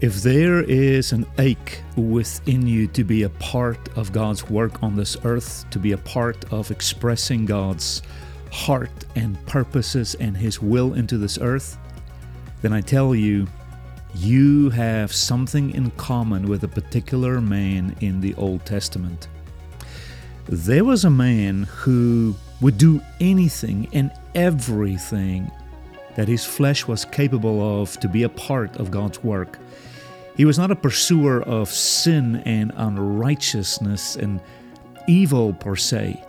If there is an ache within you to be a part of God's work on this earth, to be a part of expressing God's heart and purposes and His will into this earth, then I tell you, you have something in common with a particular man in the Old Testament. There was a man who would do anything and everything that his flesh was capable of to be a part of God's work. He was not a pursuer of sin and unrighteousness and evil per se,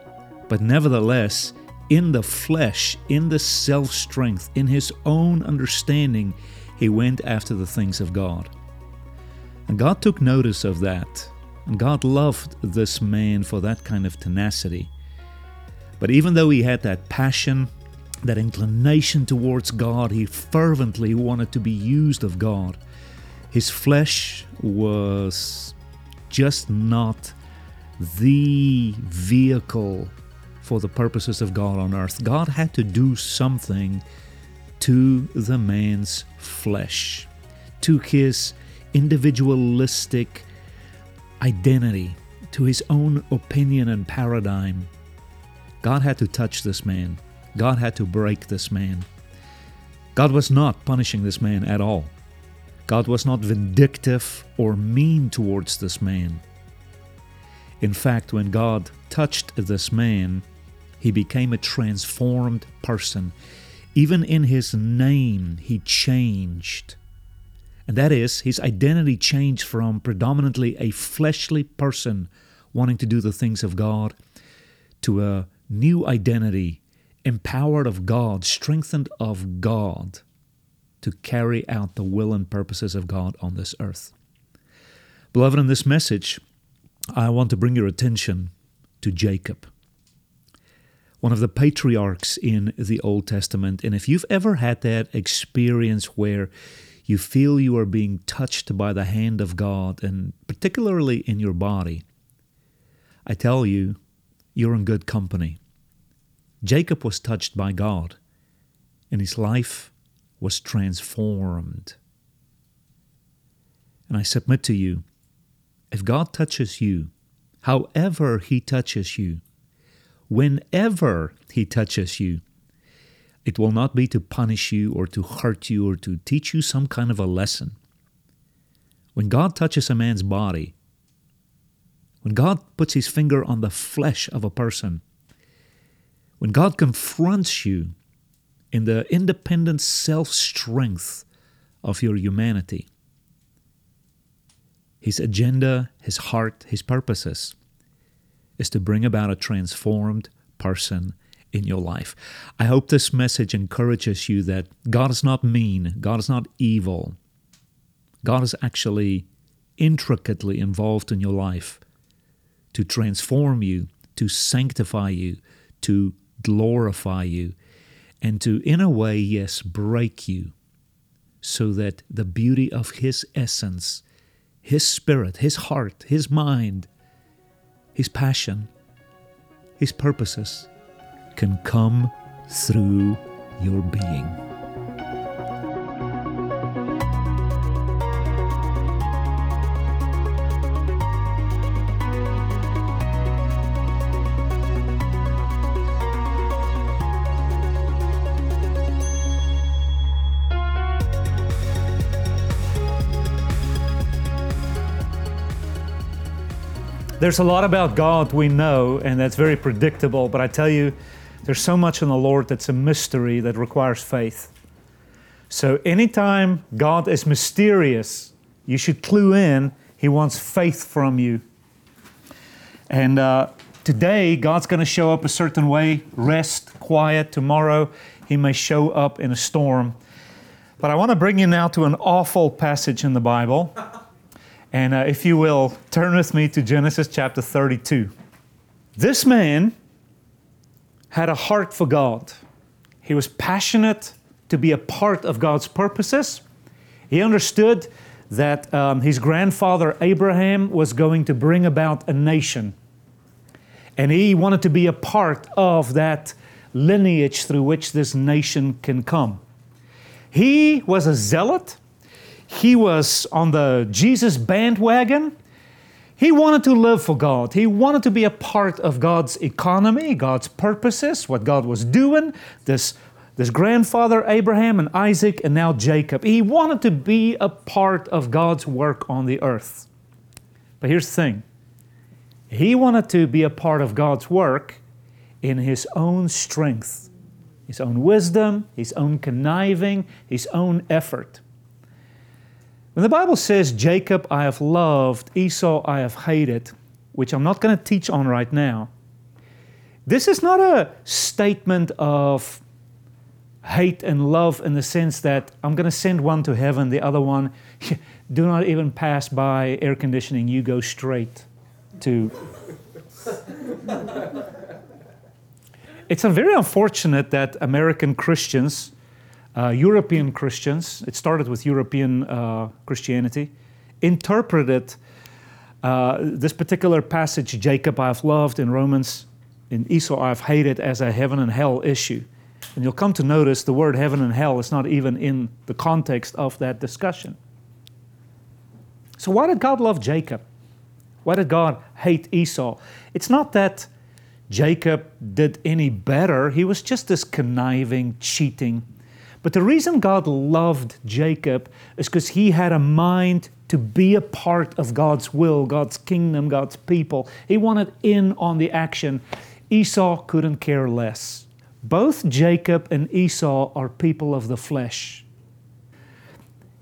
but nevertheless, in the flesh, in the self strength, in his own understanding, he went after the things of God. And God took notice of that, and God loved this man for that kind of tenacity. But even though he had that passion, that inclination towards God, he fervently wanted to be used of God. His flesh was just not the vehicle for the purposes of God on earth. God had to do something to the man's flesh, to his individualistic identity, to his own opinion and paradigm. God had to touch this man. God had to break this man. God was not punishing this man at all. God was not vindictive or mean towards this man. In fact, when God touched this man, he became a transformed person. Even in his name, he changed. And that is, his identity changed from predominantly a fleshly person wanting to do the things of God to a new identity, empowered of God, strengthened of God to carry out the will and purposes of God on this earth. Beloved, in this message, I want to bring your attention to Jacob, one of the patriarchs in the Old Testament. And if you've ever had that experience where you feel you are being touched by the hand of God, and particularly in your body, I tell you, you're in good company. Jacob was touched by God, and his life was transformed. And I submit to you if God touches you, however He touches you, whenever He touches you, it will not be to punish you or to hurt you or to teach you some kind of a lesson. When God touches a man's body, when God puts His finger on the flesh of a person, when God confronts you in the independent self strength of your humanity. His agenda, his heart, his purposes is to bring about a transformed person in your life. I hope this message encourages you that God is not mean, God is not evil. God is actually intricately involved in your life to transform you, to sanctify you, to glorify you, and to, in a way, yes, break you so that the beauty of His essence, His spirit, His heart, His mind, His passion, His purposes can come through your being. There's a lot about God we know, and that's very predictable, but I tell you, there's so much in the Lord that's a mystery that requires faith. So, anytime God is mysterious, you should clue in, He wants faith from you. And uh, today God's going to show up a certain way, rest, quiet. Tomorrow He may show up in a storm. But I want to bring you now to an awful passage in the Bible. And uh, if you will, turn with me to Genesis chapter 32. This man had a heart for God. He was passionate to be a part of God's purposes. He understood that um, his grandfather Abraham was going to bring about a nation. And he wanted to be a part of that lineage through which this nation can come. He was a zealot. He was on the Jesus bandwagon. He wanted to live for God. He wanted to be a part of God's economy, God's purposes, what God was doing. This, this grandfather, Abraham and Isaac, and now Jacob. He wanted to be a part of God's work on the earth. But here's the thing he wanted to be a part of God's work in his own strength, his own wisdom, his own conniving, his own effort. When the Bible says, Jacob I have loved, Esau I have hated, which I'm not going to teach on right now, this is not a statement of hate and love in the sense that I'm going to send one to heaven, the other one, do not even pass by air conditioning, you go straight to. it's very unfortunate that American Christians, uh, European Christians, it started with European uh, Christianity, interpreted uh, this particular passage, Jacob I've loved in Romans, in Esau I've hated, as a heaven and hell issue. And you'll come to notice the word heaven and hell is not even in the context of that discussion. So, why did God love Jacob? Why did God hate Esau? It's not that Jacob did any better, he was just this conniving, cheating. But the reason God loved Jacob is because he had a mind to be a part of God's will, God's kingdom, God's people. He wanted in on the action. Esau couldn't care less. Both Jacob and Esau are people of the flesh.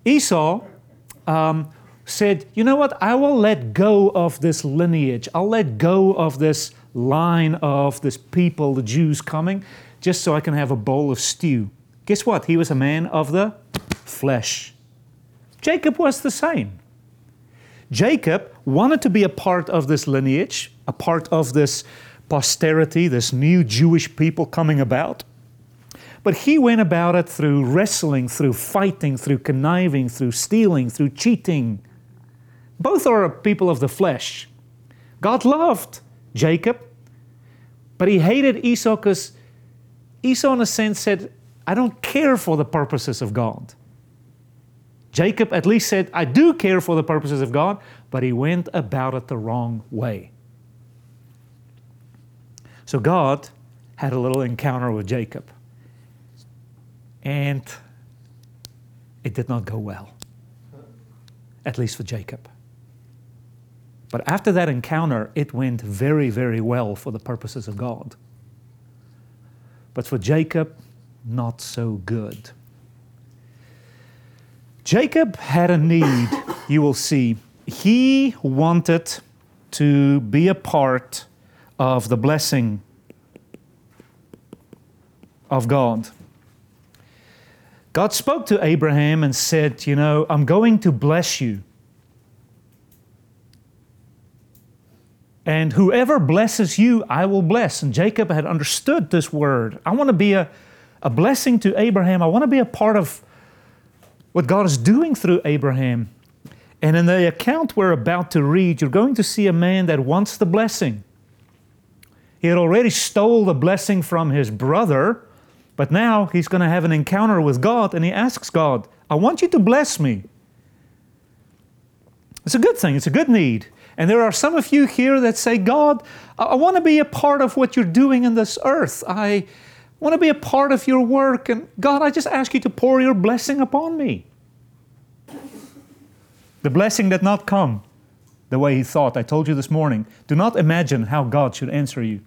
Esau um, said, You know what? I will let go of this lineage. I'll let go of this line of this people, the Jews coming, just so I can have a bowl of stew. Guess what? He was a man of the flesh. Jacob was the same. Jacob wanted to be a part of this lineage, a part of this posterity, this new Jewish people coming about. But he went about it through wrestling, through fighting, through conniving, through stealing, through cheating. Both are people of the flesh. God loved Jacob, but he hated Esau because Esau, in a sense, said, I don't care for the purposes of God. Jacob at least said, I do care for the purposes of God, but he went about it the wrong way. So God had a little encounter with Jacob, and it did not go well, at least for Jacob. But after that encounter, it went very, very well for the purposes of God. But for Jacob, not so good. Jacob had a need, you will see. He wanted to be a part of the blessing of God. God spoke to Abraham and said, You know, I'm going to bless you. And whoever blesses you, I will bless. And Jacob had understood this word. I want to be a, a blessing to Abraham. I want to be a part of what God is doing through Abraham. And in the account we're about to read, you're going to see a man that wants the blessing. He had already stole the blessing from his brother, but now he's going to have an encounter with God and he asks God, I want you to bless me. It's a good thing, it's a good need. And there are some of you here that say, God, I want to be a part of what you're doing in this earth. I want to be a part of your work. And God, I just ask you to pour your blessing upon me. The blessing did not come the way he thought. I told you this morning. Do not imagine how God should answer you.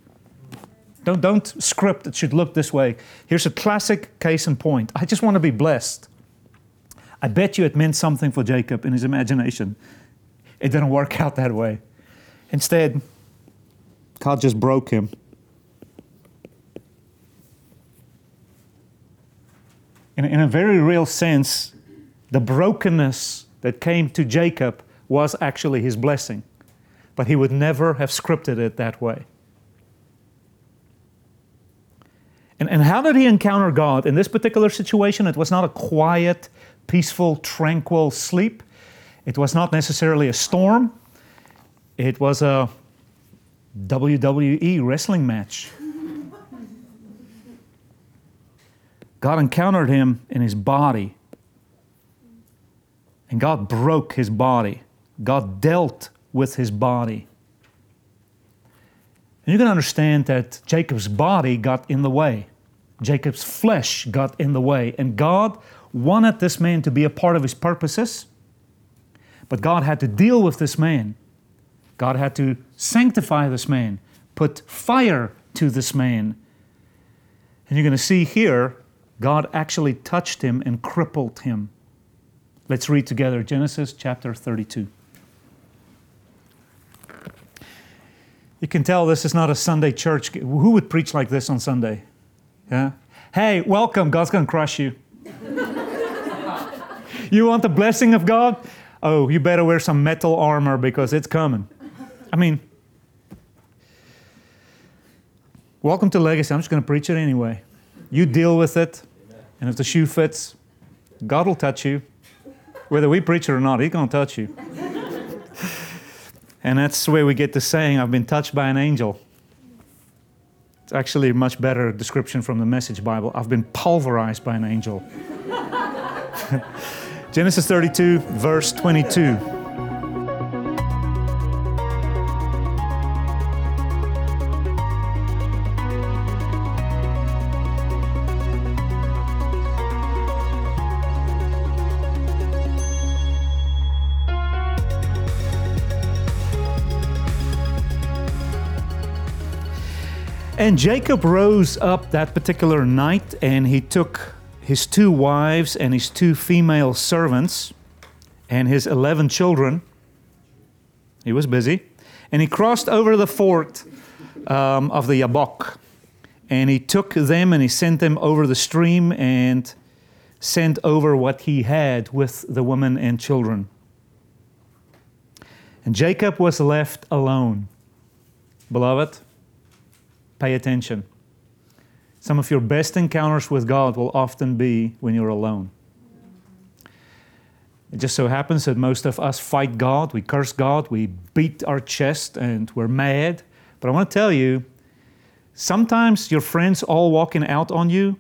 Don't, don't script it should look this way. Here's a classic case in point. I just want to be blessed. I bet you it meant something for Jacob in his imagination. It didn't work out that way. Instead, God just broke him. In, in a very real sense, the brokenness that came to Jacob was actually his blessing. But he would never have scripted it that way. And, and how did he encounter God? In this particular situation, it was not a quiet, peaceful, tranquil sleep. It was not necessarily a storm. It was a WWE wrestling match. God encountered him in his body. And God broke his body. God dealt with his body. And you can understand that Jacob's body got in the way. Jacob's flesh got in the way. And God wanted this man to be a part of his purposes. But God had to deal with this man. God had to sanctify this man, put fire to this man. And you're going to see here, God actually touched him and crippled him. Let's read together Genesis chapter 32. You can tell this is not a Sunday church. Who would preach like this on Sunday? Yeah? Hey, welcome. God's going to crush you. you want the blessing of God? Oh, you better wear some metal armor because it's coming. I mean, welcome to Legacy. I'm just going to preach it anyway. You deal with it, and if the shoe fits, God will touch you. Whether we preach it or not, He's going to touch you. and that's where we get the saying, I've been touched by an angel. It's actually a much better description from the Message Bible. I've been pulverized by an angel. Genesis 32, verse 22. And Jacob rose up that particular night and he took his two wives and his two female servants and his 11 children. He was busy. And he crossed over the fort um, of the Jabbok. And he took them and he sent them over the stream and sent over what he had with the women and children. And Jacob was left alone. Beloved, Pay attention. Some of your best encounters with God will often be when you're alone. It just so happens that most of us fight God, we curse God, we beat our chest, and we're mad. But I want to tell you, sometimes your friends all walking out on you,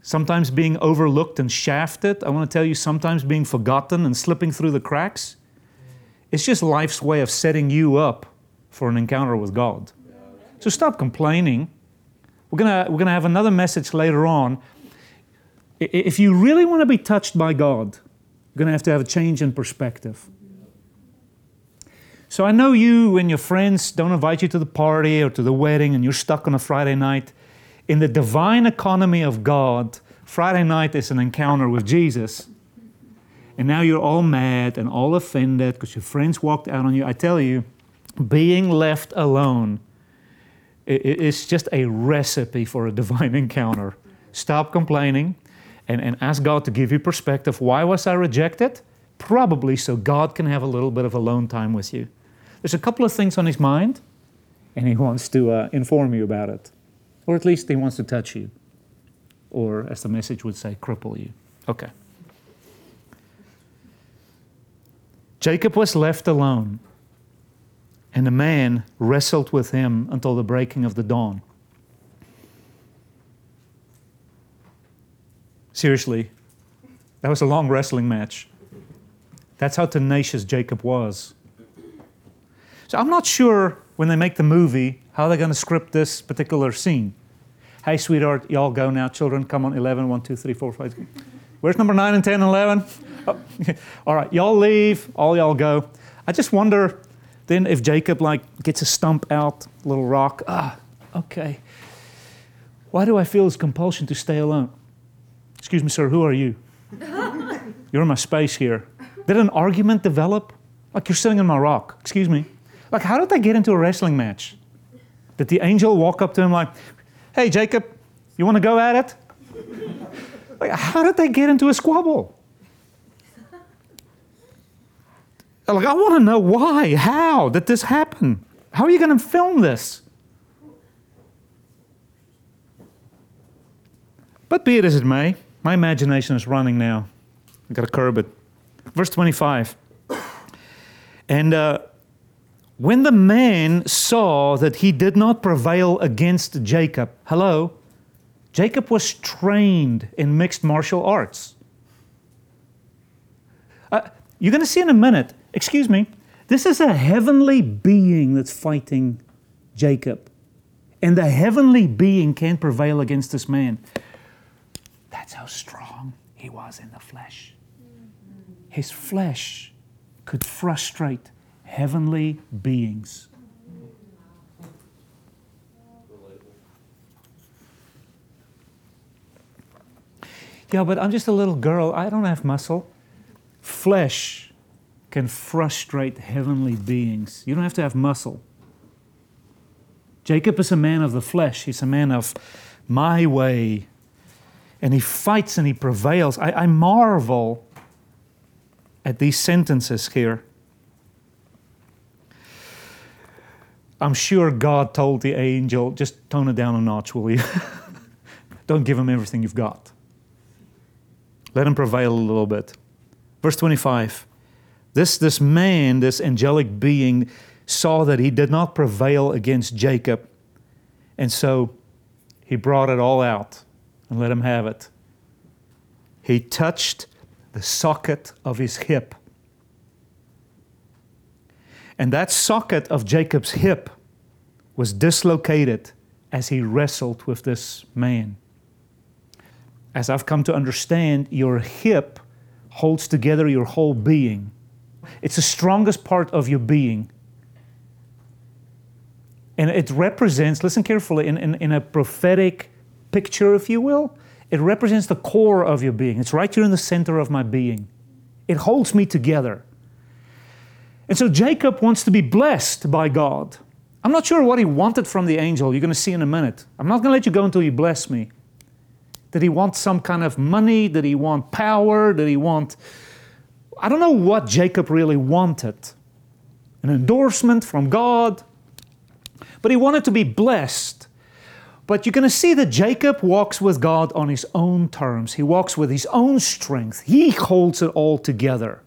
sometimes being overlooked and shafted. I want to tell you, sometimes being forgotten and slipping through the cracks. It's just life's way of setting you up for an encounter with God. So stop complaining. We're going we're gonna have another message later on. If you really want to be touched by God, you're going to have to have a change in perspective. So I know you and your friends don't invite you to the party or to the wedding and you're stuck on a Friday night. In the divine economy of God, Friday night is an encounter with Jesus. And now you're all mad and all offended because your friends walked out on you. I tell you, being left alone it's just a recipe for a divine encounter. Stop complaining and, and ask God to give you perspective. Why was I rejected? Probably so God can have a little bit of alone time with you. There's a couple of things on his mind, and he wants to uh, inform you about it. Or at least he wants to touch you. Or, as the message would say, cripple you. Okay. Jacob was left alone and the man wrestled with him until the breaking of the dawn. Seriously, that was a long wrestling match. That's how tenacious Jacob was. So I'm not sure when they make the movie how they're going to script this particular scene. Hey, sweetheart, y'all go now. Children, come on, 11, 1, 2, 3, 4, 5. Where's number 9 and 10 and 11? Oh, all right, y'all leave, all y'all go. I just wonder then if Jacob like gets a stump out, little rock, ah, okay. Why do I feel this compulsion to stay alone? Excuse me, sir, who are you? You're in my space here. Did an argument develop? Like you're sitting in my rock. Excuse me. Like how did they get into a wrestling match? Did the angel walk up to him like, hey, Jacob, you want to go at it? like, how did they get into a squabble? Like, I want to know why, how did this happen? How are you going to film this? But be it as it may, my imagination is running now. I've got to curb it. Verse 25. And uh, when the man saw that he did not prevail against Jacob, hello, Jacob was trained in mixed martial arts. Uh, you're going to see in a minute, excuse me, this is a heavenly being that's fighting Jacob. And the heavenly being can't prevail against this man. That's how strong he was in the flesh. His flesh could frustrate heavenly beings. Yeah, but I'm just a little girl. I don't have muscle. Flesh can frustrate heavenly beings. You don't have to have muscle. Jacob is a man of the flesh, he's a man of my way. And he fights and he prevails. I, I marvel at these sentences here. I'm sure God told the angel, just tone it down a notch, will you? Don't give him everything you've got. Let him prevail a little bit. Verse 25. This, this man, this angelic being, saw that he did not prevail against Jacob. And so he brought it all out and let him have it. He touched the socket of his hip. And that socket of Jacob's hip was dislocated as he wrestled with this man. As I've come to understand, your hip holds together your whole being. It's the strongest part of your being. And it represents, listen carefully, in, in, in a prophetic picture, if you will, it represents the core of your being. It's right here in the center of my being. It holds me together. And so Jacob wants to be blessed by God. I'm not sure what he wanted from the angel. You're going to see in a minute. I'm not going to let you go until you bless me. Did he want some kind of money? Did he want power? Did he want. I don't know what Jacob really wanted an endorsement from God, but he wanted to be blessed. But you're going to see that Jacob walks with God on his own terms. He walks with his own strength. He holds it all together.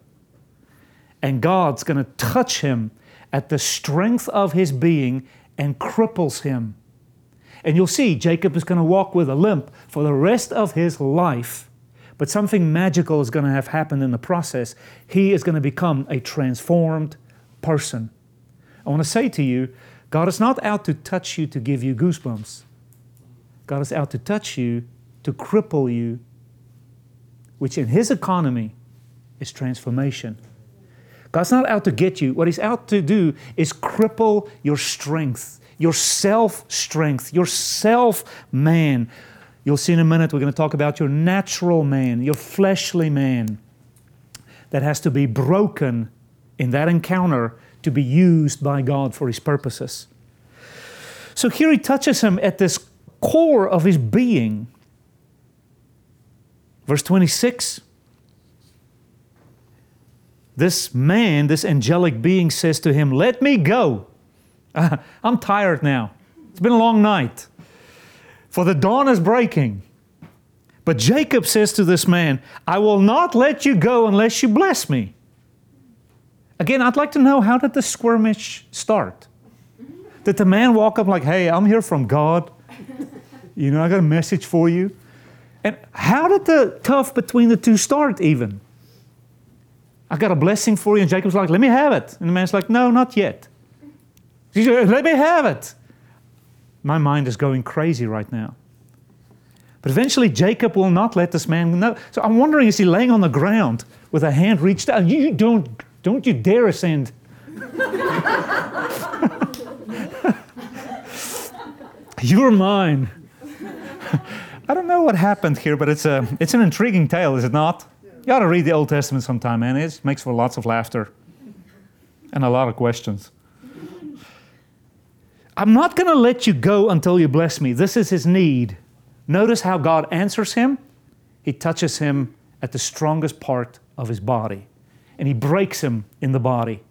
And God's going to touch him at the strength of his being and cripples him. And you'll see Jacob is going to walk with a limp for the rest of his life. But something magical is going to have happened in the process. He is going to become a transformed person. I want to say to you, God is not out to touch you to give you goosebumps. God is out to touch you, to cripple you, which in His economy is transformation. God's not out to get you. What He's out to do is cripple your strength, your self strength, your self man. You'll see in a minute, we're going to talk about your natural man, your fleshly man, that has to be broken in that encounter to be used by God for His purposes. So here He touches him at this core of his being. Verse 26 This man, this angelic being, says to him, Let me go. I'm tired now. It's been a long night, for the dawn is breaking. But Jacob says to this man, I will not let you go unless you bless me. Again, I'd like to know how did the skirmish start? Did the man walk up like, hey, I'm here from God? You know, I got a message for you. And how did the tough between the two start even? I got a blessing for you. And Jacob's like, let me have it. And the man's like, no, not yet. Like, let me have it. My mind is going crazy right now. But eventually, Jacob will not let this man know. So I'm wondering, is he laying on the ground with a hand reached out? You don't, don't you dare ascend. You're mine. I don't know what happened here, but it's, a, it's an intriguing tale, is it not? You ought to read the Old Testament sometime, man. It makes for lots of laughter and a lot of questions. I'm not going to let you go until you bless me. This is his need. Notice how God answers him. He touches him at the strongest part of his body and he breaks him in the body.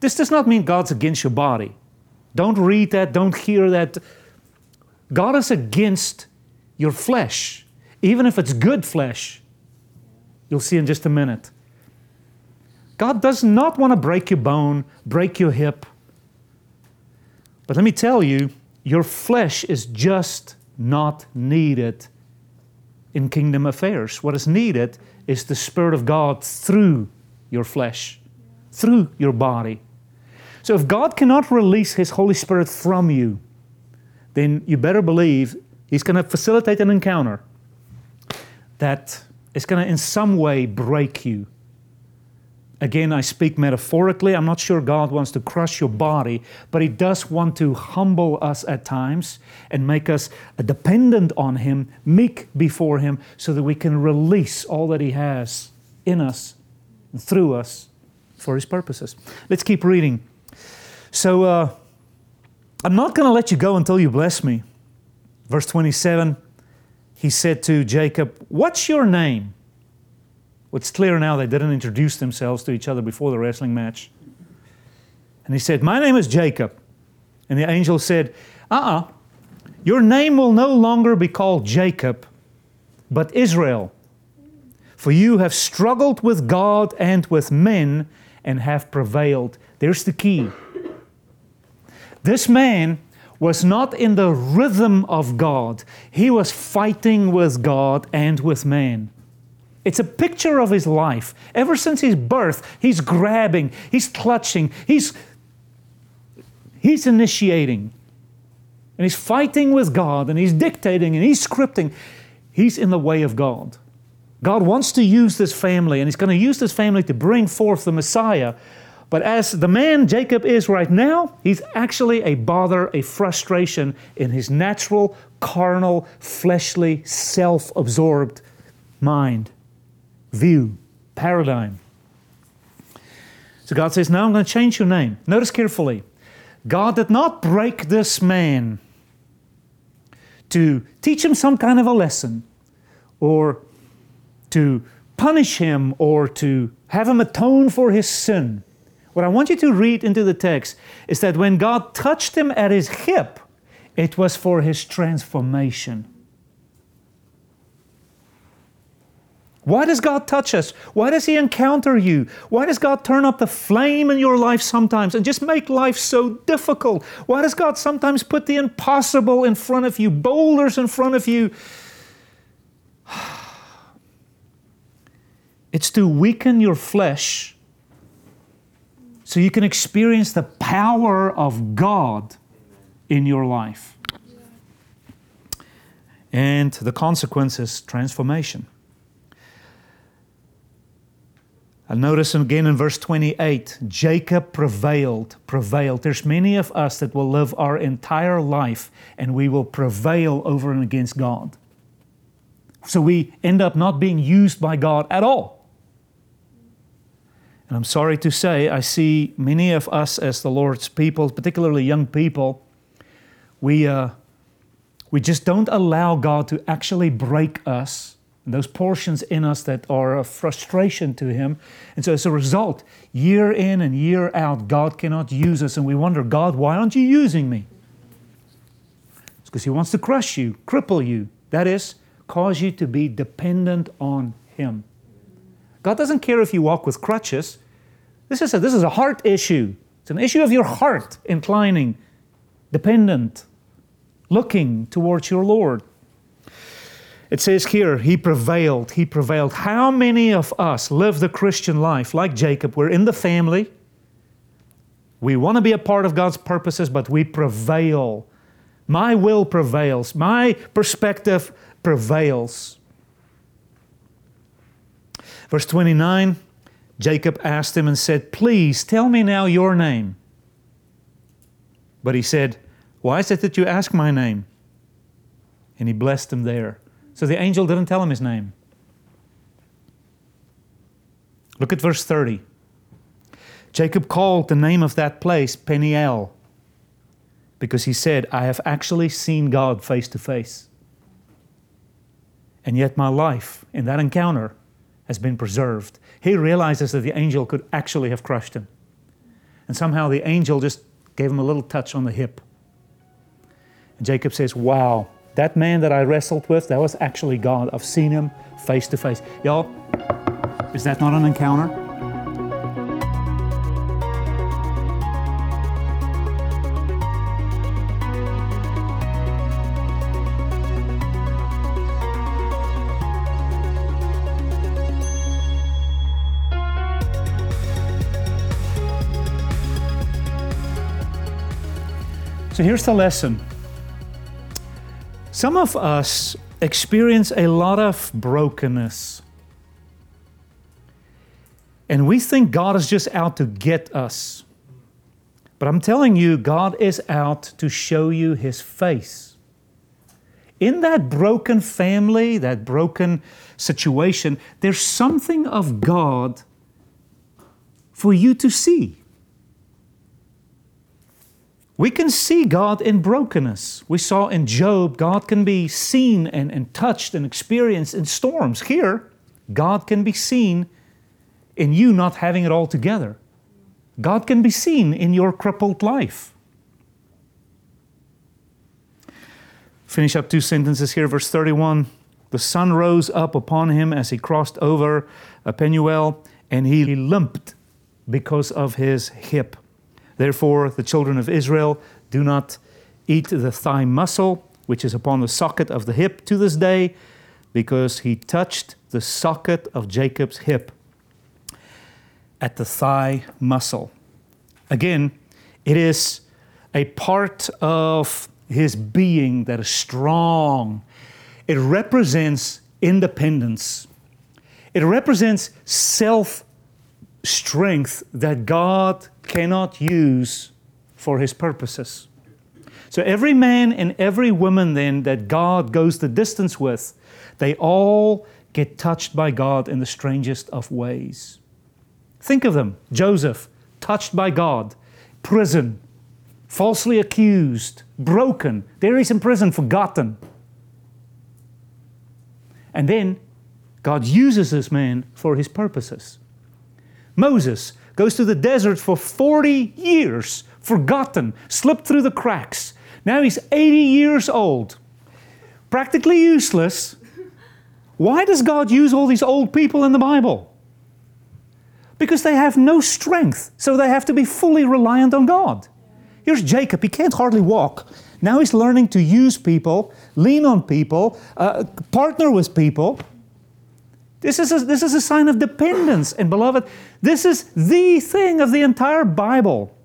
This does not mean God's against your body. Don't read that, don't hear that. God is against your flesh, even if it's good flesh. You'll see in just a minute. God does not want to break your bone, break your hip. But let me tell you, your flesh is just not needed in kingdom affairs. What is needed is the Spirit of God through your flesh, through your body. So if God cannot release His Holy Spirit from you, then you better believe He's going to facilitate an encounter that is going to in some way break you Again, I speak metaphorically. I'm not sure God wants to crush your body, but He does want to humble us at times and make us dependent on Him, meek before Him, so that we can release all that He has in us and through us for His purposes. Let's keep reading. So, uh, I'm not going to let you go until you bless me. Verse 27, He said to Jacob, What's your name? It's clear now they didn't introduce themselves to each other before the wrestling match. And he said, My name is Jacob. And the angel said, Uh uh-uh, uh your name will no longer be called Jacob, but Israel. For you have struggled with God and with men and have prevailed. There's the key. This man was not in the rhythm of God, he was fighting with God and with man. It's a picture of his life. Ever since his birth, he's grabbing, he's clutching, he's, he's initiating. And he's fighting with God and he's dictating and he's scripting. He's in the way of God. God wants to use this family and he's going to use this family to bring forth the Messiah. But as the man Jacob is right now, he's actually a bother, a frustration in his natural, carnal, fleshly, self absorbed mind view, paradigm. So God says, Now I'm going to change your name. Notice carefully. God did not break this man to teach him some kind of a lesson or to punish him or to have him atone for his sin. What I want you to read into the text is that when God touched him at his hip, it was for his transformation. Why does God touch us? Why does He encounter you? Why does God turn up the flame in your life sometimes and just make life so difficult? Why does God sometimes put the impossible in front of you, boulders in front of you? It's to weaken your flesh so you can experience the power of God in your life. And the consequence is transformation. And notice again in verse 28 Jacob prevailed, prevailed. There's many of us that will live our entire life and we will prevail over and against God. So we end up not being used by God at all. And I'm sorry to say, I see many of us as the Lord's people, particularly young people, we, uh, we just don't allow God to actually break us those portions in us that are a frustration to Him. And so, as a result, year in and year out, God cannot use us, and we wonder, God, why aren't you using me? It's because He wants to crush you, cripple you. That is, cause you to be dependent on Him. God doesn't care if you walk with crutches. This is a, this is a heart issue. It's an issue of your heart inclining, dependent, looking towards your Lord. It says here, he prevailed, he prevailed. How many of us live the Christian life like Jacob? We're in the family. We want to be a part of God's purposes, but we prevail. My will prevails, my perspective prevails. Verse 29 Jacob asked him and said, Please tell me now your name. But he said, Why is it that you ask my name? And he blessed him there. So the angel didn't tell him his name. Look at verse 30. Jacob called the name of that place Peniel, because he said, I have actually seen God face to face. And yet my life in that encounter has been preserved. He realizes that the angel could actually have crushed him. And somehow the angel just gave him a little touch on the hip. And Jacob says, Wow, that man that I wrestled with, that was actually God. I've seen him face to face. Y'all, is that not an encounter? So here's the lesson. Some of us experience a lot of brokenness. And we think God is just out to get us. But I'm telling you, God is out to show you His face. In that broken family, that broken situation, there's something of God for you to see. We can see God in brokenness. We saw in Job, God can be seen and, and touched and experienced in storms. Here, God can be seen in you not having it all together. God can be seen in your crippled life. Finish up two sentences here, verse 31. The sun rose up upon him as he crossed over a Penuel, and he limped because of his hip. Therefore, the children of Israel do not eat the thigh muscle, which is upon the socket of the hip to this day, because he touched the socket of Jacob's hip at the thigh muscle. Again, it is a part of his being that is strong. It represents independence. It represents self strength that God cannot use for his purposes. So every man and every woman then that God goes the distance with, they all get touched by God in the strangest of ways. Think of them Joseph, touched by God, prison, falsely accused, broken. There he's in prison, forgotten. And then God uses this man for his purposes. Moses goes to the desert for 40 years, forgotten, slipped through the cracks. Now he's 80 years old, practically useless. Why does God use all these old people in the Bible? Because they have no strength, so they have to be fully reliant on God. Here's Jacob, he can't hardly walk. Now he's learning to use people, lean on people, uh, partner with people. This is, a, this is a sign of dependence. And beloved, this is the thing of the entire Bible.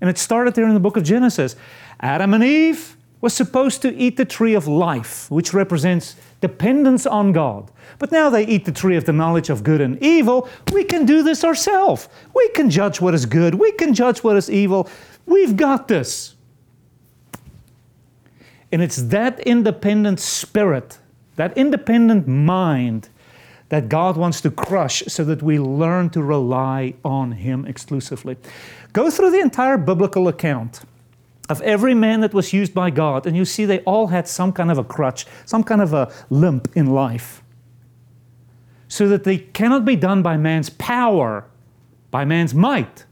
And it started there in the book of Genesis. Adam and Eve was supposed to eat the tree of life, which represents dependence on God. But now they eat the tree of the knowledge of good and evil. We can do this ourselves. We can judge what is good. We can judge what is evil. We've got this. And it's that independent spirit, that independent mind that God wants to crush so that we learn to rely on Him exclusively. Go through the entire biblical account of every man that was used by God, and you see they all had some kind of a crutch, some kind of a limp in life. So that they cannot be done by man's power, by man's might,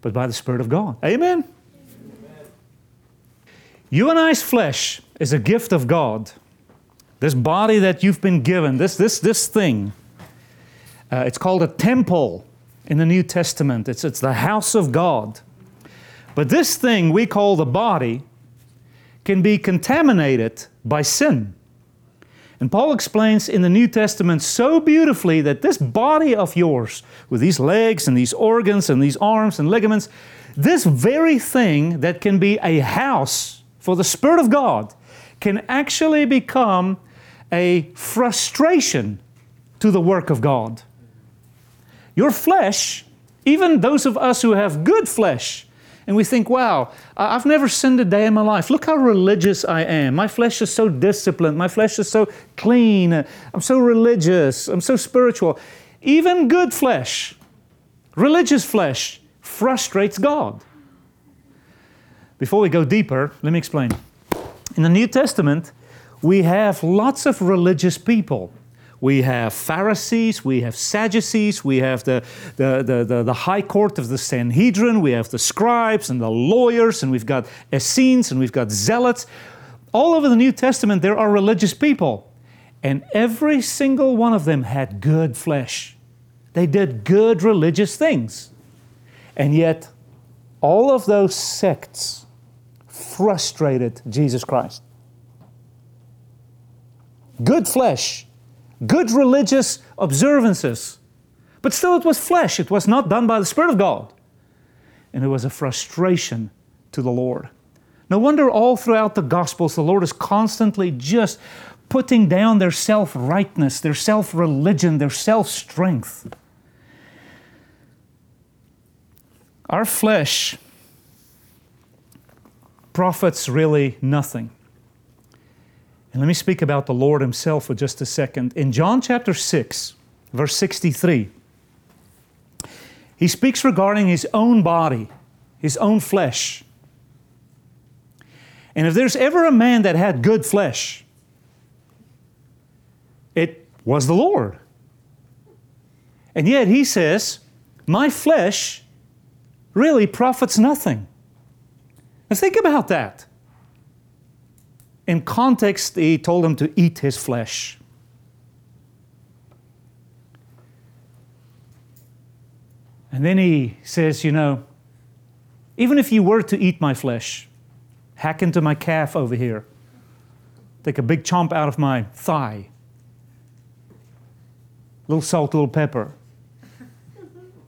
but by the Spirit of God. Amen? You and I's flesh is a gift of God. This body that you've been given, this, this, this thing, uh, it's called a temple in the New Testament. It's, it's the house of God. But this thing we call the body can be contaminated by sin. And Paul explains in the New Testament so beautifully that this body of yours, with these legs and these organs and these arms and ligaments, this very thing that can be a house for the Spirit of God can actually become a frustration to the work of God. Your flesh, even those of us who have good flesh, and we think, wow, I've never sinned a day in my life. Look how religious I am. My flesh is so disciplined. My flesh is so clean. I'm so religious. I'm so spiritual. Even good flesh, religious flesh, frustrates God. before we go deeper, let me explain. In the New Testament, we have lots of religious people. We have Pharisees, we have Sadducees, we have the, the, the, the, the high court of the Sanhedrin, we have the scribes and the lawyers, and we've got Essenes and we've got zealots. All over the New Testament, there are religious people. And every single one of them had good flesh. They did good religious things. And yet, all of those sects frustrated Jesus Christ. Good flesh, good religious observances, but still it was flesh. It was not done by the Spirit of God. And it was a frustration to the Lord. No wonder all throughout the Gospels, the Lord is constantly just putting down their self rightness, their self religion, their self strength. Our flesh profits really nothing. And let me speak about the Lord Himself for just a second. In John chapter 6, verse 63, He speaks regarding His own body, His own flesh. And if there's ever a man that had good flesh, it was the Lord. And yet He says, My flesh really profits nothing. Now think about that. In context, he told him to eat his flesh. And then he says, You know, even if you were to eat my flesh, hack into my calf over here, take a big chomp out of my thigh, a little salt, a little pepper.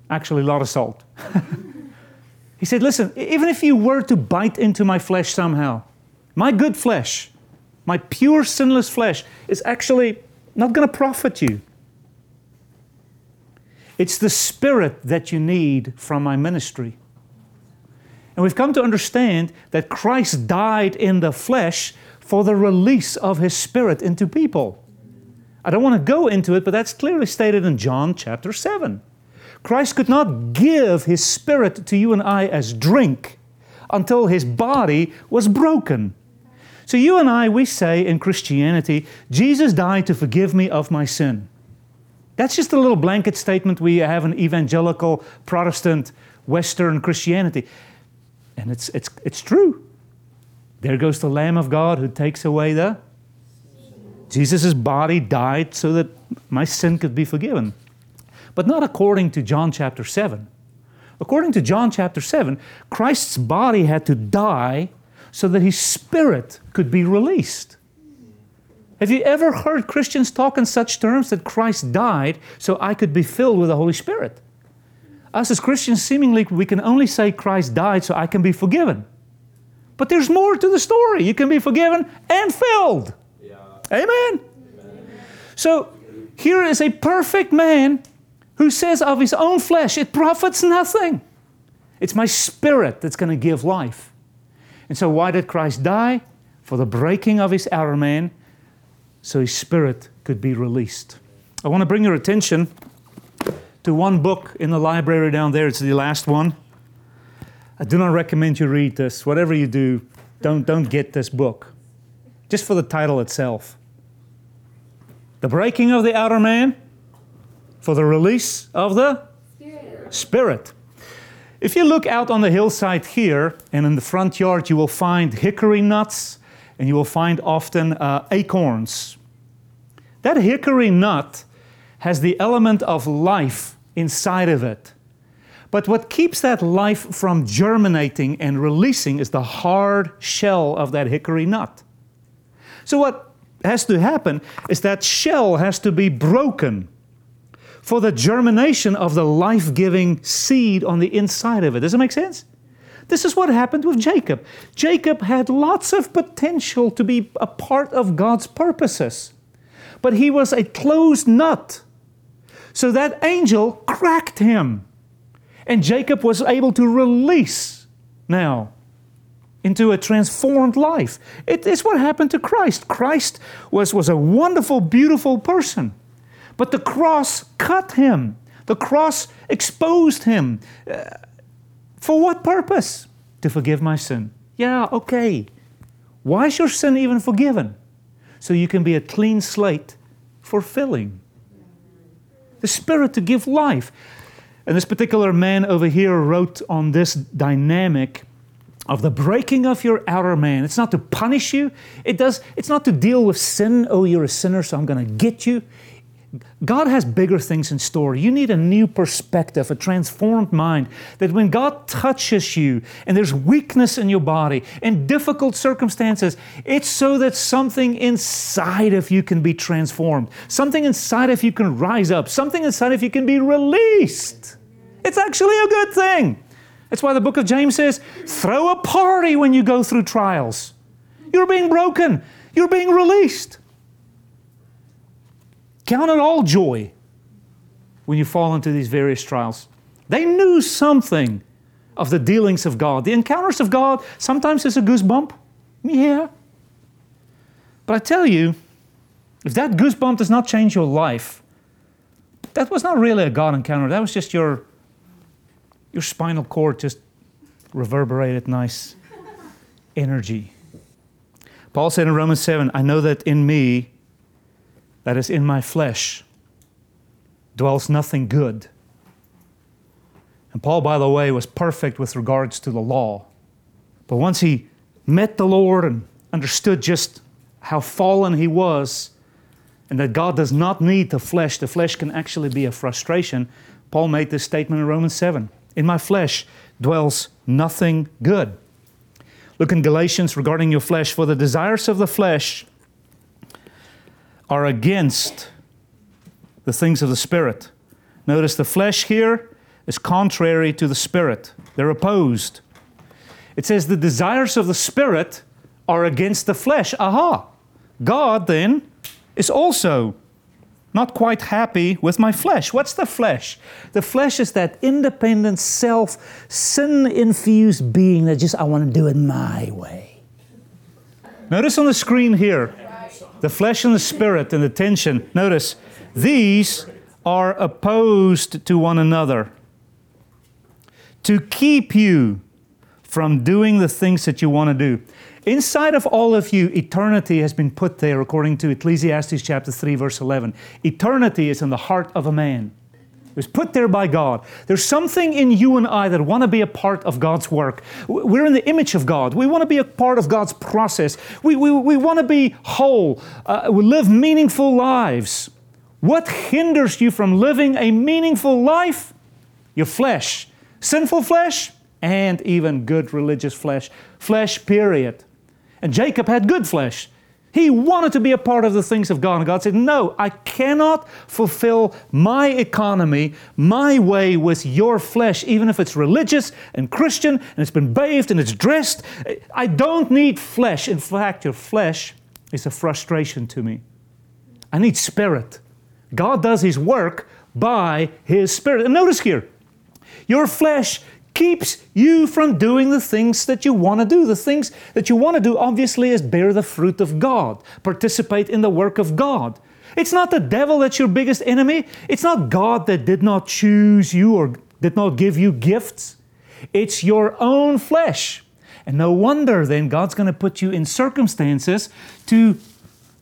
Actually, a lot of salt. he said, Listen, even if you were to bite into my flesh somehow, my good flesh, my pure sinless flesh, is actually not going to profit you. It's the spirit that you need from my ministry. And we've come to understand that Christ died in the flesh for the release of his spirit into people. I don't want to go into it, but that's clearly stated in John chapter 7. Christ could not give his spirit to you and I as drink until his body was broken. So, you and I, we say in Christianity, Jesus died to forgive me of my sin. That's just a little blanket statement we have in evangelical, Protestant, Western Christianity. And it's, it's, it's true. There goes the Lamb of God who takes away the. Jesus' body died so that my sin could be forgiven. But not according to John chapter 7. According to John chapter 7, Christ's body had to die so that his spirit could be released. Have you ever heard Christians talk in such terms that Christ died so I could be filled with the Holy Spirit? Us as Christians, seemingly, we can only say Christ died so I can be forgiven. But there's more to the story. You can be forgiven and filled. Yeah. Amen. Amen. So here is a perfect man who says of his own flesh, it profits nothing. It's my spirit that's going to give life. And so, why did Christ die? For the breaking of his outer man, so his spirit could be released. I want to bring your attention to one book in the library down there. It's the last one. I do not recommend you read this. Whatever you do, don't, don't get this book, just for the title itself. The breaking of the outer man for the release of the Spirit. Spirit. If you look out on the hillside here and in the front yard, you will find hickory nuts and you will find often uh, acorns. That hickory nut has the element of life inside of it. But what keeps that life from germinating and releasing is the hard shell of that hickory nut. So, what has to happen is that shell has to be broken for the germination of the life giving seed on the inside of it. Does it make sense? This is what happened with Jacob. Jacob had lots of potential to be a part of God's purposes, but he was a closed nut. So that angel cracked him, and Jacob was able to release now into a transformed life. It is what happened to Christ. Christ was, was a wonderful, beautiful person. But the cross cut him, the cross exposed him. Uh, for what purpose? To forgive my sin. Yeah, okay. Why is your sin even forgiven? So you can be a clean slate for filling. The Spirit to give life. And this particular man over here wrote on this dynamic of the breaking of your outer man. It's not to punish you. It does it's not to deal with sin. Oh, you're a sinner, so I'm going to get you. God has bigger things in store. You need a new perspective, a transformed mind. That when God touches you and there's weakness in your body and difficult circumstances, it's so that something inside of you can be transformed. Something inside of you can rise up. Something inside of you can be released. It's actually a good thing. That's why the book of James says throw a party when you go through trials. You're being broken, you're being released. Count it all joy when you fall into these various trials. They knew something of the dealings of God. The encounters of God sometimes is a goosebump. Yeah. But I tell you, if that goosebump does not change your life, that was not really a God encounter. That was just your, your spinal cord just reverberated nice energy. Paul said in Romans 7 I know that in me, that is in my flesh, dwells nothing good. And Paul, by the way, was perfect with regards to the law. But once he met the Lord and understood just how fallen he was, and that God does not need the flesh, the flesh can actually be a frustration, Paul made this statement in Romans 7 In my flesh dwells nothing good. Look in Galatians regarding your flesh, for the desires of the flesh are against the things of the Spirit. Notice the flesh here is contrary to the Spirit, they're opposed. It says the desires of the Spirit are against the flesh. Aha! God then is also not quite happy with my flesh. What's the flesh? The flesh is that independent, self, sin infused being that just, I want to do it my way. Notice on the screen here the flesh and the spirit and the tension. Notice, these are opposed to one another to keep you from doing the things that you want to do. Inside of all of you, eternity has been put there according to Ecclesiastes chapter 3, verse 11. Eternity is in the heart of a man. It was put there by God. There's something in you and I that want to be a part of God's work. We're in the image of God. We want to be a part of God's process. We, we, we want to be whole. Uh, we live meaningful lives. What hinders you from living a meaningful life? Your flesh. Sinful flesh and even good religious flesh. Flesh, period. And Jacob had good flesh. He wanted to be a part of the things of God. And God said, No, I cannot fulfill my economy, my way with your flesh, even if it's religious and Christian and it's been bathed and it's dressed. I don't need flesh. In fact, your flesh is a frustration to me. I need spirit. God does His work by His Spirit. And notice here, your flesh keeps you from doing the things that you want to do. The things that you want to do, obviously, is bear the fruit of God, participate in the work of God. It's not the devil that's your biggest enemy. It's not God that did not choose you or did not give you gifts. It's your own flesh. And no wonder then God's going to put you in circumstances to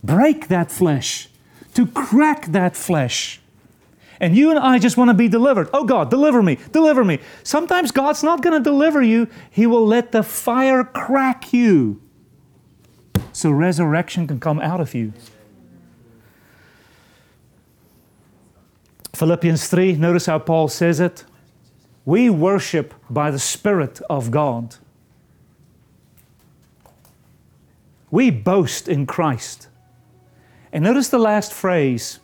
break that flesh, to crack that flesh. And you and I just want to be delivered. Oh God, deliver me, deliver me. Sometimes God's not going to deliver you, He will let the fire crack you so resurrection can come out of you. Philippians 3, notice how Paul says it. We worship by the Spirit of God. We boast in Christ. And notice the last phrase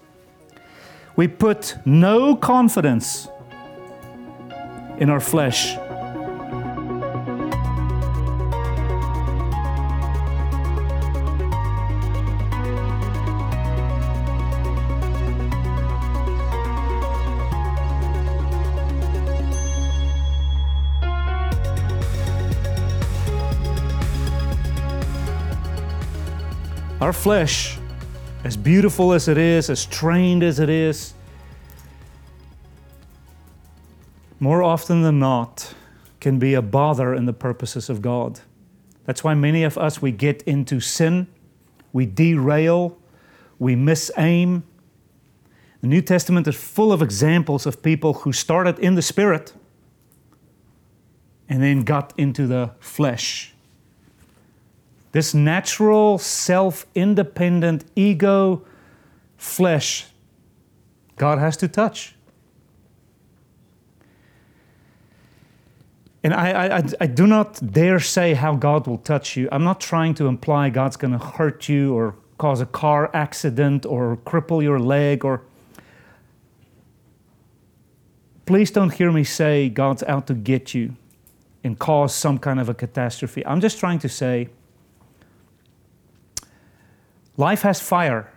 we put no confidence in our flesh. Our flesh as beautiful as it is, as trained as it is, more often than not can be a bother in the purposes of God. That's why many of us we get into sin, we derail, we miss aim. The New Testament is full of examples of people who started in the spirit and then got into the flesh. This natural, self independent, ego flesh, God has to touch. And I, I, I, do not dare say how God will touch you. I'm not trying to imply God's going to hurt you or cause a car accident or cripple your leg or. Please don't hear me say God's out to get you and cause some kind of a catastrophe. I'm just trying to say life has fire,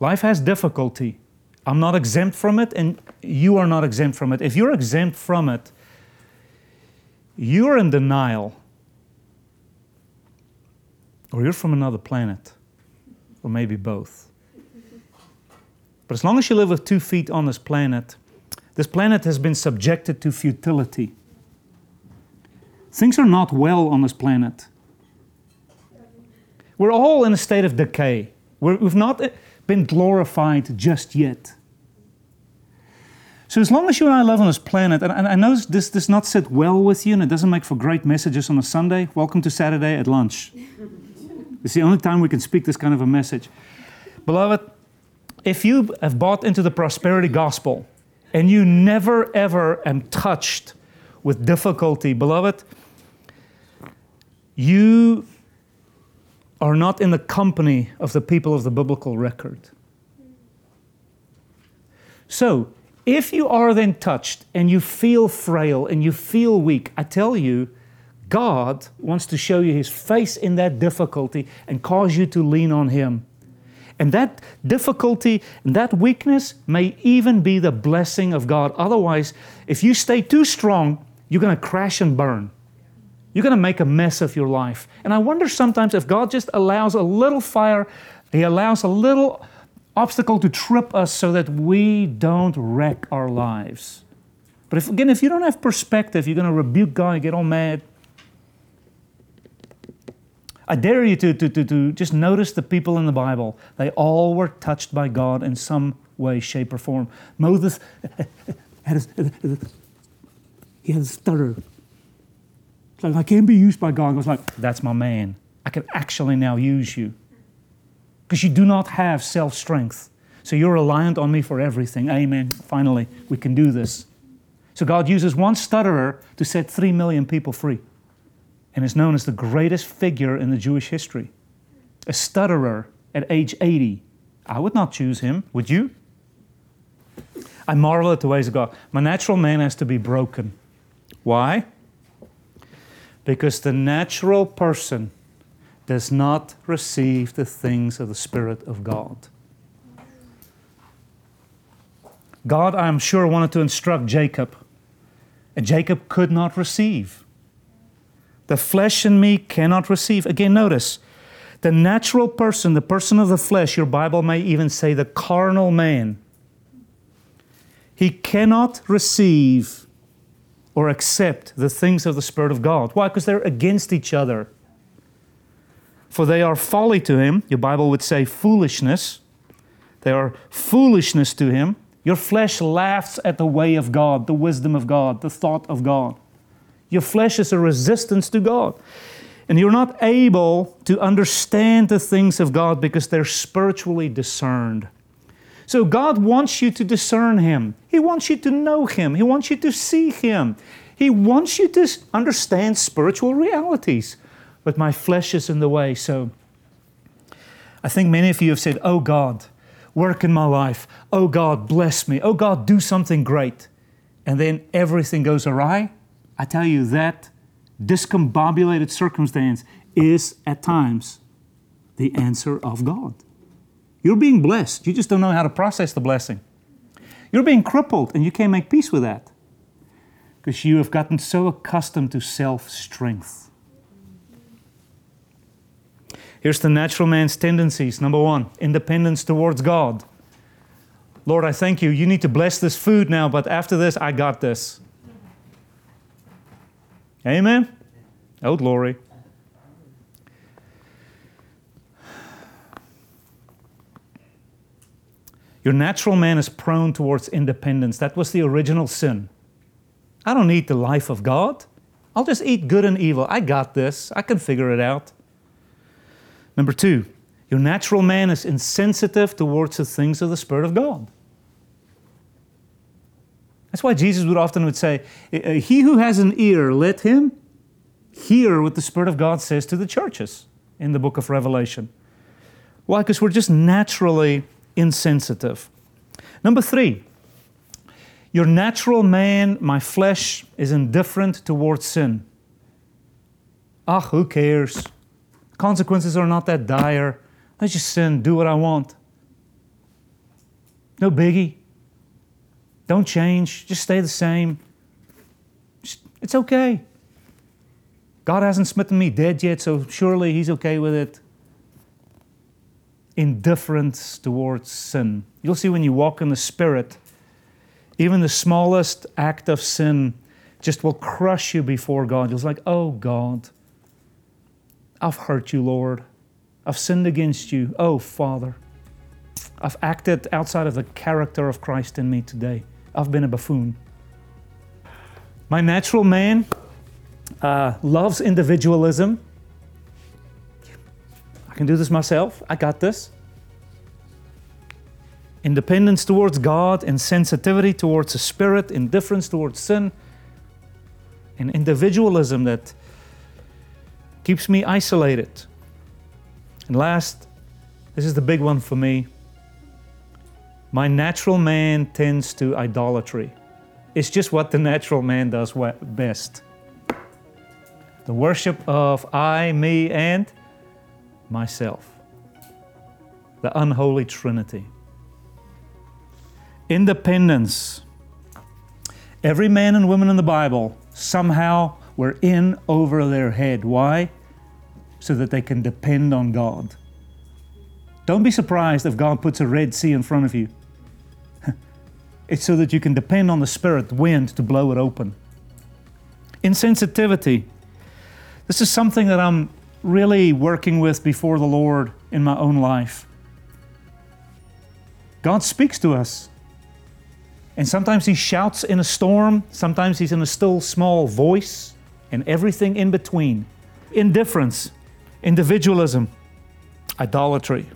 life has difficulty. I'm not exempt from it, and you are not exempt from it. If you're exempt from it, you're in denial, or you're from another planet, or maybe both. But as long as you live with two feet on this planet, this planet has been subjected to futility. Things are not well on this planet. We're all in a state of decay. we have not uh, been glorified just yet. So, as long as you and I live on this planet, and, and I know this does not sit well with you and it doesn't make for great messages on a Sunday, welcome to Saturday at lunch. it's the only time we can speak this kind of a message. Beloved, if you have bought into the prosperity gospel and you never ever am touched with difficulty, beloved, you are not in the company of the people of the biblical record. So, if you are then touched and you feel frail and you feel weak, I tell you, God wants to show you His face in that difficulty and cause you to lean on Him. And that difficulty and that weakness may even be the blessing of God. Otherwise, if you stay too strong, you're going to crash and burn you're going to make a mess of your life. And I wonder sometimes if God just allows a little fire, He allows a little obstacle to trip us so that we don't wreck our lives. But if, again, if you don't have perspective, you're going to rebuke God and get all mad. I dare you to, to, to, to just notice the people in the Bible. They all were touched by God in some way, shape, or form. Moses had a, he had a stutter. Like, I can't be used by God. I was like, that's my man. I can actually now use you. Because you do not have self strength. So you're reliant on me for everything. Amen. Finally, we can do this. So God uses one stutterer to set three million people free and is known as the greatest figure in the Jewish history. A stutterer at age 80. I would not choose him, would you? I marvel at the ways of God. My natural man has to be broken. Why? Because the natural person does not receive the things of the Spirit of God. God, I am sure, wanted to instruct Jacob, and Jacob could not receive. The flesh in me cannot receive. Again, notice the natural person, the person of the flesh, your Bible may even say the carnal man, he cannot receive or accept the things of the Spirit of God. Why? Because they're against each other. For they are folly to him. Your Bible would say foolishness. They are foolishness to him. Your flesh laughs at the way of God, the wisdom of God, the thought of God. Your flesh is a resistance to God. And you're not able to understand the things of God because they're spiritually discerned. So God wants you to discern Him. He wants you to know Him. He wants you to see Him. He wants you to understand spiritual realities. But my flesh is in the way. So I think many of you have said, Oh God, work in my life. Oh God, bless me. Oh God, do something great. And then everything goes awry. I tell you that discombobulated circumstance is at times the answer of God. You're being blessed. You just don't know how to process the blessing. You're being crippled, and you can't make peace with that because you have gotten so accustomed to self strength. Here's the natural man's tendencies. Number one, independence towards God. Lord, I thank you. You need to bless this food now, but after this, I got this. Amen? Oh, glory. Your natural man is prone towards independence. That was the original sin. I don't need the life of God. I'll just eat good and evil. I got this. I can figure it out. Number two, your natural man is insensitive towards the things of the Spirit of God. That's why Jesus would often would say, eh, eh, "He who has an ear, let him hear what the Spirit of God says to the churches." In the book of Revelation. Why? Because we're just naturally insensitive. Number three, your natural man, my flesh, is indifferent towards sin. Ah, who cares? Consequences are not that dire. Let's just sin, do what I want. No biggie. Don't change, just stay the same. It's okay. God hasn't smitten me dead yet, so surely He's okay with it. Indifference towards sin. You'll see when you walk in the Spirit even the smallest act of sin just will crush you before God. You're like, oh God, I've hurt you, Lord. I've sinned against you. Oh Father, I've acted outside of the character of Christ in me today. I've been a buffoon. My natural man uh, loves individualism. Can do this myself. I got this independence towards God, insensitivity towards the Spirit, indifference towards sin, and individualism that keeps me isolated. And last, this is the big one for me. My natural man tends to idolatry. It's just what the natural man does best. The worship of I, me, and myself. The unholy trinity independence. Every man and woman in the Bible somehow were in over their head. Why? So that they can depend on God. Don't be surprised if God puts a Red Sea in front of you. it's so that you can depend on the Spirit, wind, to blow it open. Insensitivity. This is something that I'm really working with before the Lord in my own life. God speaks to us and sometimes he shouts in a storm, sometimes he's in a still small voice, and everything in between. Indifference, individualism, idolatry.